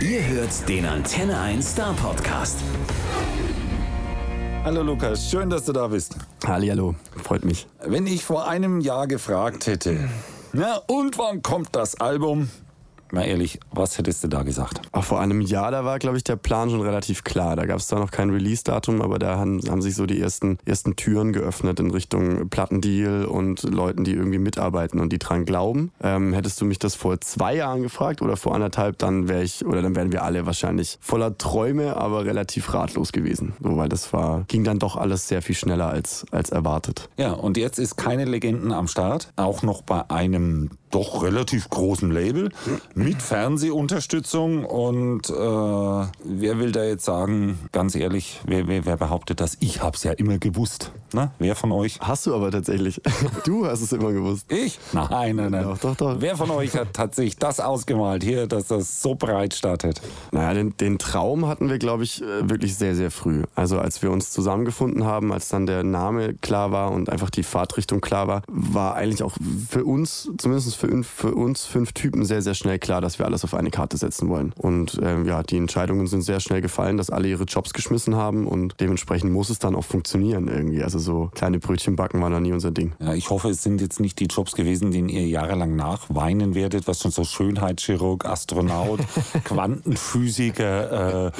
Ihr hört den Antenne 1 Star Podcast. Hallo Lukas, schön, dass du da bist. Hallihallo, freut mich. Wenn ich vor einem Jahr gefragt hätte, na und wann kommt das Album? Mal ehrlich, was hättest du da gesagt? Auch vor einem Jahr, da war, glaube ich, der Plan schon relativ klar. Da gab es zwar noch kein Release-Datum, aber da haben, haben, sich so die ersten, ersten Türen geöffnet in Richtung Plattendeal und Leuten, die irgendwie mitarbeiten und die dran glauben. Ähm, hättest du mich das vor zwei Jahren gefragt oder vor anderthalb, dann wäre ich, oder dann wären wir alle wahrscheinlich voller Träume, aber relativ ratlos gewesen. So, weil das war, ging dann doch alles sehr viel schneller als, als erwartet. Ja, und jetzt ist keine Legenden am Start, auch noch bei einem doch relativ großen Label mit Fernsehunterstützung. Und äh, wer will da jetzt sagen, ganz ehrlich, wer, wer, wer behauptet das? Ich hab's ja immer gewusst. Na, wer von euch? Hast du aber tatsächlich. Du hast es immer gewusst. Ich? Nein, nein, nein. Doch, doch, doch. Wer von euch hat tatsächlich das ausgemalt hier, dass das so breit startet? Naja, den, den Traum hatten wir, glaube ich, äh, wirklich sehr, sehr früh. Also als wir uns zusammengefunden haben, als dann der Name klar war und einfach die Fahrtrichtung klar war, war eigentlich auch für uns, zumindest für, für uns fünf Typen, sehr, sehr schnell klar, dass wir alles auf eine Karte setzen wollen. Und ähm, ja, die Entscheidungen sind sehr schnell gefallen, dass alle ihre Jobs geschmissen haben und dementsprechend muss es dann auch funktionieren irgendwie. Also so kleine Brötchen backen war noch nie unser Ding. Ja, ich hoffe, es sind jetzt nicht die Jobs gewesen, denen ihr jahrelang nachweinen werdet, was schon so Schönheitschirurg, Astronaut, Quantenphysiker. Äh,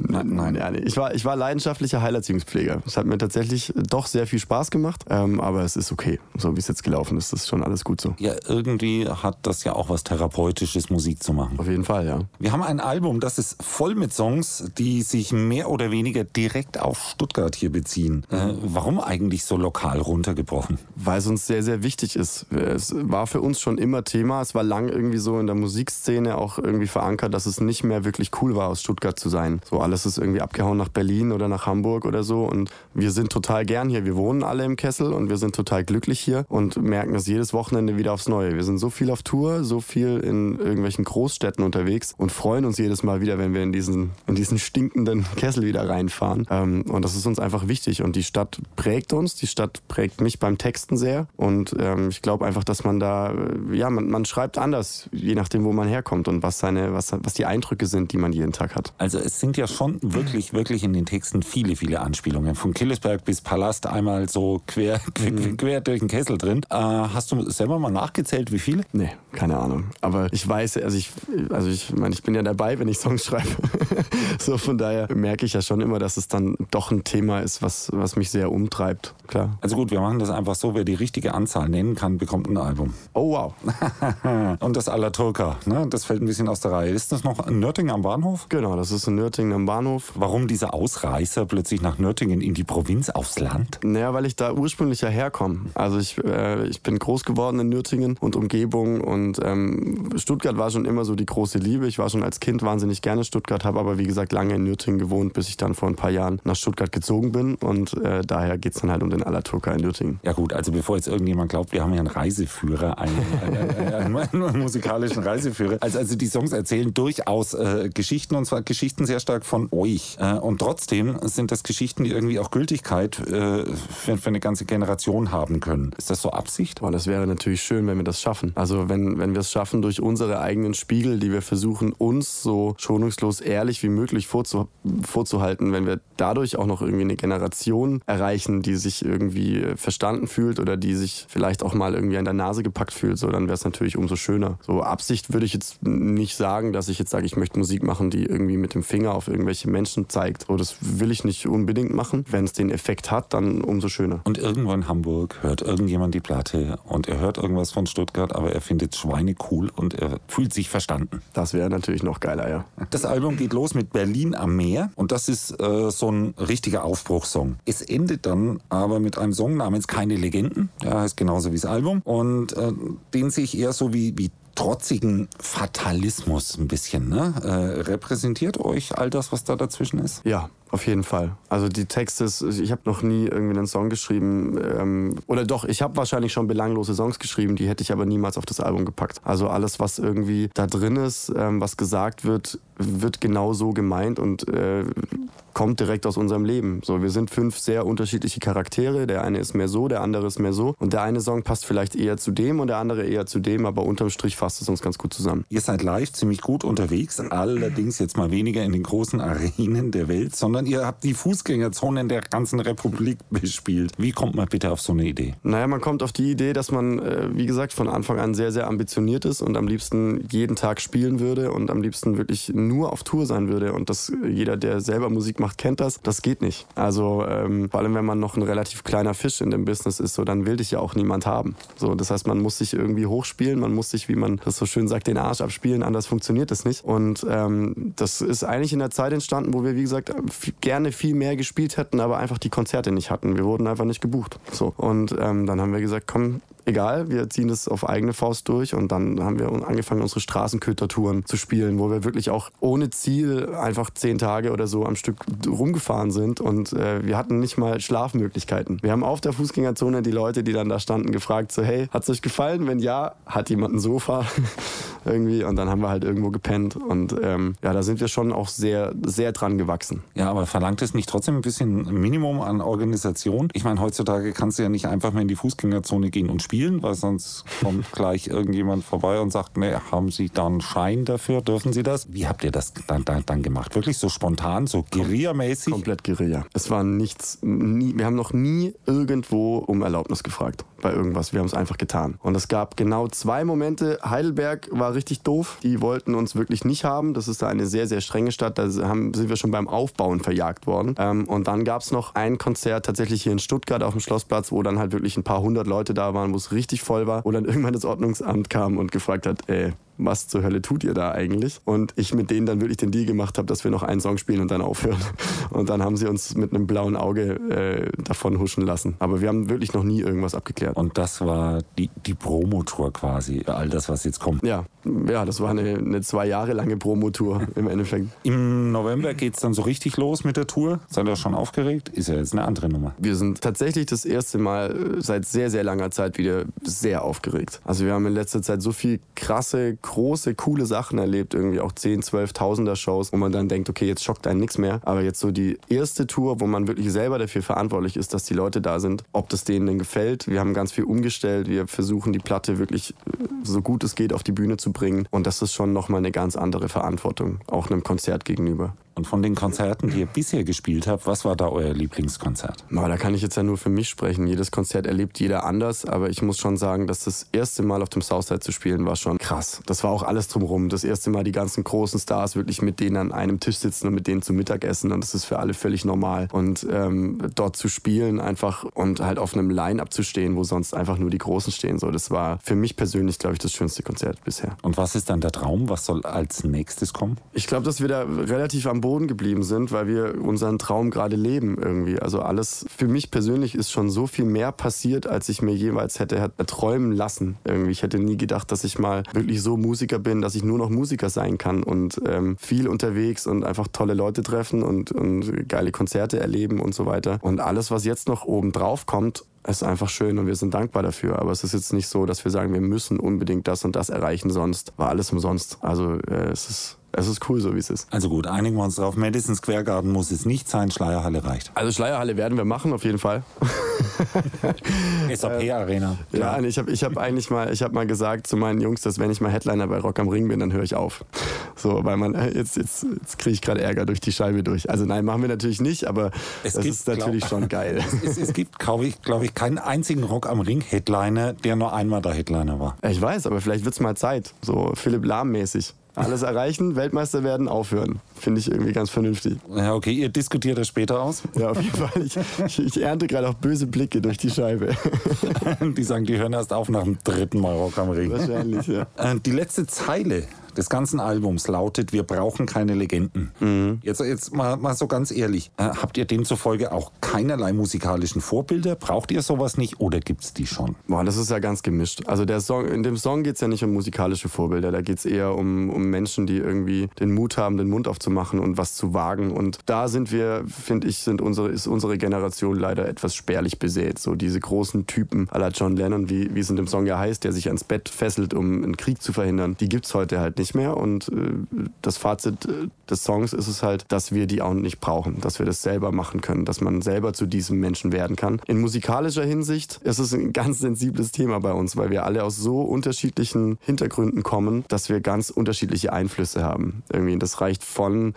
nein, nein, ja, nee. ich, war, ich war leidenschaftlicher Heilerziehungspfleger. Es hat mir tatsächlich doch sehr viel Spaß gemacht, ähm, aber es ist okay. So wie es jetzt gelaufen ist, ist schon alles gut so. Ja, irgendwie hat das ja auch was Therapeutisches, Musik zu machen. Auf jeden Fall, ja. Wir haben ein Album, das ist voll mit Songs, die sich mehr oder weniger direkt auf Stuttgart hier beziehen. Äh, warum eigentlich so lokal runtergebrochen? Weil es uns sehr, sehr wichtig ist. Es war für uns schon immer Thema. Es war lang irgendwie so in der Musikszene auch irgendwie verankert, dass es nicht mehr wirklich cool war, aus Stuttgart zu sein. So alles ist irgendwie abgehauen nach Berlin oder nach Hamburg oder so. Und wir sind total gern hier. Wir wohnen alle im Kessel und wir sind total glücklich hier und merken das jedes Wochenende wieder aufs Neue. Wir sind so viel auf Tour, so viel in irgendwelchen Großstädten unterwegs und freuen uns jedes Mal wieder, wenn wir in diesen, in diesen stinkenden Kessel wieder reinfahren. Ähm, und das ist uns einfach wichtig. Und die Stadt prägt uns, die Stadt prägt mich beim Texten sehr. Und ähm, ich glaube einfach, dass man da, äh, ja, man, man schreibt anders, je nachdem, wo man herkommt und was seine, was, was die Eindrücke sind, die man jeden Tag hat. Also es sind ja schon wirklich, wirklich in den Texten viele, viele Anspielungen. Von Killesberg bis Palast einmal so quer, quer, Mhm. quer durch den Kessel drin. Äh, hast du selber mal nachgezählt, wie viele? Nee, keine Ahnung. Aber ich weiß, also ich, also ich meine, ich bin ja dabei, wenn ich Songs schreibe. so von daher merke ich ja schon immer, dass es dann doch ein Thema ist, was, was mich sehr umtreibt. Klar. Also gut, wir machen das einfach so, wer die richtige Anzahl nennen kann, bekommt ein Album. Oh wow. Und das Alla Turca, ne? das fällt ein bisschen aus der Reihe. Ist das noch in Nürtingen am Bahnhof? Genau, das ist in Nürtingen am Bahnhof. Warum dieser Ausreißer plötzlich nach Nürtingen in die Provinz aufs Land? Naja, weil ich da ursprünglich ja herkomme. Also ich, äh, ich bin groß geworden in Nürtingen und Umgebung und ähm, Stuttgart war schon immer so die große Liebe. Ich war schon als Kind wahnsinnig gerne Stuttgart, habe aber wie gesagt lange in Nürtingen gewohnt, bis ich dann vor ein paar Jahren nach Stuttgart gezogen bin und äh, daher geht es dann halt um den Alaturka in Nürtingen. Ja gut, also bevor jetzt irgendjemand glaubt, wir haben ja einen Reiseführer, einen, einen, einen, einen musikalischen Reiseführer. Also, also die Songs erzählen durchaus äh, Geschichten und zwar Geschichten sehr stark von euch. Äh, und trotzdem sind das Geschichten, die irgendwie auch Gültigkeit äh, für, für eine ganze Generation haben können. Ist das so Absicht? Boah, das wäre natürlich schön, wenn wir das schaffen. Also wenn, wenn wir es schaffen, durch unsere eigenen Spiegel, die wir versuchen, uns so schonungslos ehrlich wie möglich vorzu, vorzuhalten, wenn wir dadurch auch noch irgendwie eine Generation erreichen, die sich irgendwie äh, verstanden fühlt oder die sich vielleicht auch mal irgendwie an der Nase gepackt fühlt, so dann wäre es natürlich umso schöner. So Absicht würde ich jetzt nicht sagen, dass ich jetzt sage, ich möchte Musik machen, die irgendwie mit dem Finger auf irgendwelche Menschen zeigt. So, das will ich nicht unbedingt machen. Wenn es den Effekt hat, dann umso schöner. Und irgendwo in Hamburg hört irgendjemand die Platte und er hört irgendwas von Stuttgart, aber er findet Schweine cool und er fühlt sich verstanden. Das wäre natürlich noch geiler, ja. Das Album geht los mit Berlin am Meer und das ist äh, so ein richtiger Aufbruchssong. Es endet dann aber mit einem Song namens Keine Legenden. Der heißt genauso wie das Album und äh, den sehe ich eher so wie, wie trotzigen Fatalismus ein bisschen. Ne? Äh, repräsentiert euch all das, was da dazwischen ist? Ja, Auf jeden Fall. Also die Texte, ich habe noch nie irgendwie einen Song geschrieben. Ähm, oder doch, ich habe wahrscheinlich schon belanglose Songs geschrieben, die hätte ich aber niemals auf das Album gepackt. Also alles, was irgendwie da drin ist, ähm, was gesagt wird, wird genau so gemeint und äh, kommt direkt aus unserem Leben. So, wir sind fünf sehr unterschiedliche Charaktere. Der eine ist mehr so, der andere ist mehr so. Und der eine Song passt vielleicht eher zu dem und der andere eher zu dem, aber unterm Strich fasst es uns ganz gut zusammen. Ihr seid live ziemlich gut unterwegs, allerdings jetzt mal weniger in den großen Arenen der Welt, sondern ihr habt die Fußgängerzonen der ganzen Republik bespielt. Wie kommt man bitte auf so eine Idee? Naja, man kommt auf die Idee, dass man, äh, wie gesagt, von Anfang an sehr, sehr ambitioniert ist und am liebsten jeden Tag spielen würde und am liebsten wirklich nur auf Tour sein würde. Und dass jeder, der selber Musik macht, kennt das. Das geht nicht. Also ähm, vor allem, wenn man noch ein relativ kleiner Fisch in dem Business ist, so dann will dich ja auch niemand haben. So, das heißt, man muss sich irgendwie hochspielen, man muss sich, wie man das so schön sagt, den Arsch abspielen. Anders funktioniert das nicht. Und ähm, das ist eigentlich in der Zeit entstanden, wo wir, wie gesagt, gerne viel mehr gespielt hätten, aber einfach die Konzerte nicht hatten. Wir wurden einfach nicht gebucht. So und ähm, dann haben wir gesagt, komm, egal, wir ziehen das auf eigene Faust durch und dann haben wir angefangen, unsere Straßenkötertouren zu spielen, wo wir wirklich auch ohne Ziel einfach zehn Tage oder so am Stück rumgefahren sind und äh, wir hatten nicht mal Schlafmöglichkeiten. Wir haben auf der Fußgängerzone die Leute, die dann da standen, gefragt so, hey, hat's euch gefallen? Wenn ja, hat jemand ein Sofa? irgendwie und dann haben wir halt irgendwo gepennt und ähm, ja, da sind wir schon auch sehr, sehr dran gewachsen. Ja, aber verlangt es nicht trotzdem ein bisschen Minimum an Organisation? Ich meine, heutzutage kannst du ja nicht einfach mehr in die Fußgängerzone gehen und spielen spielen, weil sonst kommt gleich irgendjemand vorbei und sagt, nee, haben Sie da einen Schein dafür? Dürfen Sie das? Wie habt ihr das dann, dann, dann gemacht? Wirklich so spontan, so Guerilla-mäßig? Komplett Guerilla. Es war nichts, nie, wir haben noch nie irgendwo um Erlaubnis gefragt bei irgendwas. Wir haben es einfach getan. Und es gab genau zwei Momente. Heidelberg war richtig doof. Die wollten uns wirklich nicht haben. Das ist da eine sehr, sehr strenge Stadt. Da haben, sind wir schon beim Aufbauen verjagt worden. Ähm, und dann gab es noch ein Konzert tatsächlich hier in Stuttgart auf dem Schlossplatz, wo dann halt wirklich ein paar hundert Leute da waren, wo es richtig voll war, wo dann irgendwann das Ordnungsamt kam und gefragt hat, ey, was zur Hölle tut ihr da eigentlich? Und ich mit denen dann wirklich den Deal gemacht habe, dass wir noch einen Song spielen und dann aufhören. Und dann haben sie uns mit einem blauen Auge äh, davon huschen lassen. Aber wir haben wirklich noch nie irgendwas abgeklärt. Und das war die, die Promotour quasi, all das, was jetzt kommt. Ja, ja das war eine, eine zwei Jahre lange Promotour im Endeffekt. Im November geht es dann so richtig los mit der Tour. Seid ihr schon aufgeregt? Ist ja jetzt eine andere Nummer. Wir sind tatsächlich das erste Mal seit sehr, sehr langer Zeit wieder sehr aufgeregt. Also wir haben in letzter Zeit so viel krasse große, coole Sachen erlebt, irgendwie auch 10, 12.000er Shows, wo man dann denkt, okay, jetzt schockt einen nichts mehr. Aber jetzt so die erste Tour, wo man wirklich selber dafür verantwortlich ist, dass die Leute da sind, ob das denen denn gefällt. Wir haben ganz viel umgestellt. Wir versuchen die Platte wirklich so gut es geht auf die Bühne zu bringen. Und das ist schon nochmal eine ganz andere Verantwortung, auch einem Konzert gegenüber. Und von den Konzerten, die ihr bisher gespielt habt, was war da euer Lieblingskonzert? Na, da kann ich jetzt ja nur für mich sprechen. Jedes Konzert erlebt jeder anders, aber ich muss schon sagen, dass das erste Mal auf dem Southside zu spielen war schon krass. Das war auch alles drumherum. Das erste Mal die ganzen großen Stars wirklich mit denen an einem Tisch sitzen und mit denen zum Mittagessen und das ist für alle völlig normal. Und ähm, dort zu spielen einfach und halt auf einem Line-Up zu stehen, wo sonst einfach nur die Großen stehen, so, das war für mich persönlich, glaube ich, das schönste Konzert bisher. Und was ist dann der Traum? Was soll als nächstes kommen? Ich glaube, dass wir da relativ am Boden geblieben sind, weil wir unseren Traum gerade leben irgendwie. Also alles für mich persönlich ist schon so viel mehr passiert, als ich mir jeweils hätte erträumen lassen. Irgendwie. Ich hätte nie gedacht, dass ich mal wirklich so Musiker bin, dass ich nur noch Musiker sein kann und ähm, viel unterwegs und einfach tolle Leute treffen und, und geile Konzerte erleben und so weiter. Und alles, was jetzt noch oben drauf kommt, ist einfach schön und wir sind dankbar dafür. Aber es ist jetzt nicht so, dass wir sagen, wir müssen unbedingt das und das erreichen, sonst war alles umsonst. Also äh, es ist es ist cool, so wie es ist. Also gut, einigen wir uns drauf. Madison Square Garden muss es nicht sein, Schleierhalle reicht. Also Schleierhalle werden wir machen, auf jeden Fall. SAP-Arena. Äh, ja, ich habe ich hab eigentlich mal, ich hab mal gesagt zu meinen Jungs, dass wenn ich mal Headliner bei Rock am Ring bin, dann höre ich auf. So, weil man, äh, jetzt, jetzt, jetzt kriege ich gerade Ärger durch die Scheibe durch. Also nein, machen wir natürlich nicht, aber es das ist natürlich glaub, schon geil. Es, es gibt, glaube ich, glaub ich, keinen einzigen Rock am Ring Headliner, der nur einmal der Headliner war. Ich weiß, aber vielleicht wird es mal Zeit. So Philipp Lahm mäßig. Alles erreichen, Weltmeister werden, aufhören. Finde ich irgendwie ganz vernünftig. Ja, okay, ihr diskutiert das später aus? Ja, auf jeden Fall. Ich, ich, ich ernte gerade auch böse Blicke durch die Scheibe. die sagen, die hören erst auf nach dem dritten Mal Rock am Ring. Wahrscheinlich, ja. Äh, die letzte Zeile des ganzen Albums lautet, wir brauchen keine Legenden. Mhm. Jetzt, jetzt mal, mal so ganz ehrlich, äh, habt ihr demzufolge auch keinerlei musikalischen Vorbilder? Braucht ihr sowas nicht oder gibt's die schon? Boah, das ist ja ganz gemischt. Also der Song, in dem Song geht es ja nicht um musikalische Vorbilder, da geht es eher um, um Menschen, die irgendwie den Mut haben, den Mund aufzumachen und was zu wagen. Und da sind wir, finde ich, sind unsere, ist unsere Generation leider etwas spärlich besät. So diese großen Typen la John Lennon, wie, wie es in dem Song ja heißt, der sich ans Bett fesselt, um einen Krieg zu verhindern, die gibt's heute halt nicht mehr. Und äh, das Fazit äh, des Songs ist es halt, dass wir die auch nicht brauchen, dass wir das selber machen können, dass man selber zu diesem Menschen werden kann. In musikalischer Hinsicht ist es ein ganz sensibles Thema bei uns, weil wir alle aus so unterschiedlichen Hintergründen kommen, dass wir ganz unterschiedliche Einflüsse haben. Irgendwie, das reicht von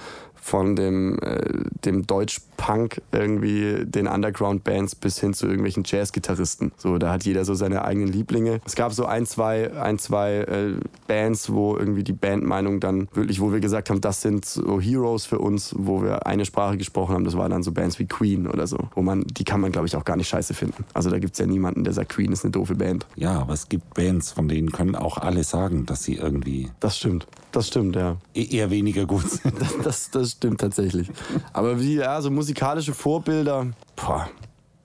von dem, äh, dem Deutsch-Punk irgendwie den Underground-Bands bis hin zu irgendwelchen Jazz-Gitarristen. So, da hat jeder so seine eigenen Lieblinge. Es gab so ein, zwei, ein, zwei äh, Bands, wo irgendwie die Bandmeinung dann wirklich, wo wir gesagt haben, das sind so Heroes für uns, wo wir eine Sprache gesprochen haben, das waren dann so Bands wie Queen oder so. Wo man, die kann man, glaube ich, auch gar nicht scheiße finden. Also da gibt es ja niemanden, der sagt, Queen ist eine doofe Band. Ja, aber es gibt Bands, von denen können auch alle sagen, dass sie irgendwie Das stimmt. Das stimmt, ja. e- eher weniger gut sind. Das, das, das stimmt tatsächlich. Aber wie, ja, so musikalische Vorbilder, boah,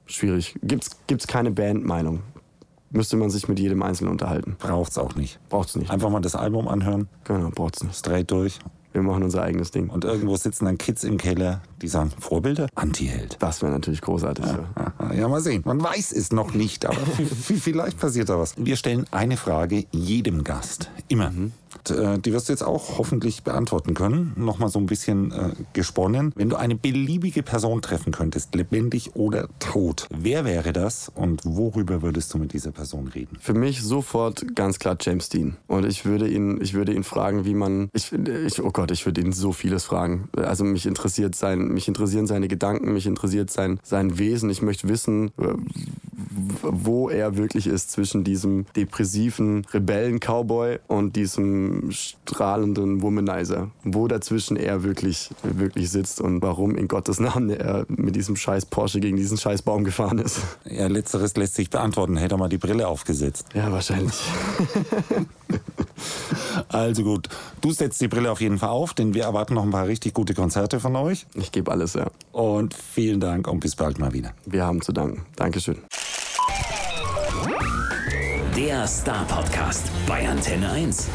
schwierig. Gibt's, gibt's keine Bandmeinung. Müsste man sich mit jedem Einzelnen unterhalten. Braucht's auch nicht. Braucht's nicht. Einfach mal das Album anhören, Genau, braucht's nicht. straight durch. Wir machen unser eigenes Ding. Und irgendwo sitzen dann Kids im Keller, die sagen, Vorbilder? Antiheld. Das wäre natürlich großartig. Ja. Aha, Ja, mal sehen. Man weiß es noch nicht, aber vielleicht passiert da was. Wir stellen eine Frage jedem Gast. Immer. Äh, Die wirst du jetzt auch hoffentlich beantworten können. Nochmal so ein bisschen äh, gesponnen. Wenn du eine beliebige Person treffen könntest, lebendig oder tot, wer wäre das und worüber würdest du mit dieser Person reden? Für mich sofort ganz klar James Dean. Und ich würde ihn, ich würde ihn fragen, wie man, ich, ich, oh Gott, ich würde ihn so vieles fragen. Also mich interessiert sein, mich interessieren seine Gedanken, mich interessiert sein, sein Wesen. Ich möchte wissen, äh, wo er wirklich ist zwischen diesem depressiven Rebellen-Cowboy und diesem strahlenden Womanizer. Wo dazwischen er wirklich, wirklich sitzt und warum in Gottes Namen er mit diesem scheiß Porsche gegen diesen scheiß Baum gefahren ist. Ja, letzteres lässt sich beantworten. Hätte er mal die Brille aufgesetzt. Ja, wahrscheinlich. Also gut, du setzt die Brille auf jeden Fall auf, denn wir erwarten noch ein paar richtig gute Konzerte von euch. Ich gebe alles, ja. Und vielen Dank und bis bald mal wieder. Wir haben zu danken. Dankeschön. Der Star Podcast bei Antenne 1.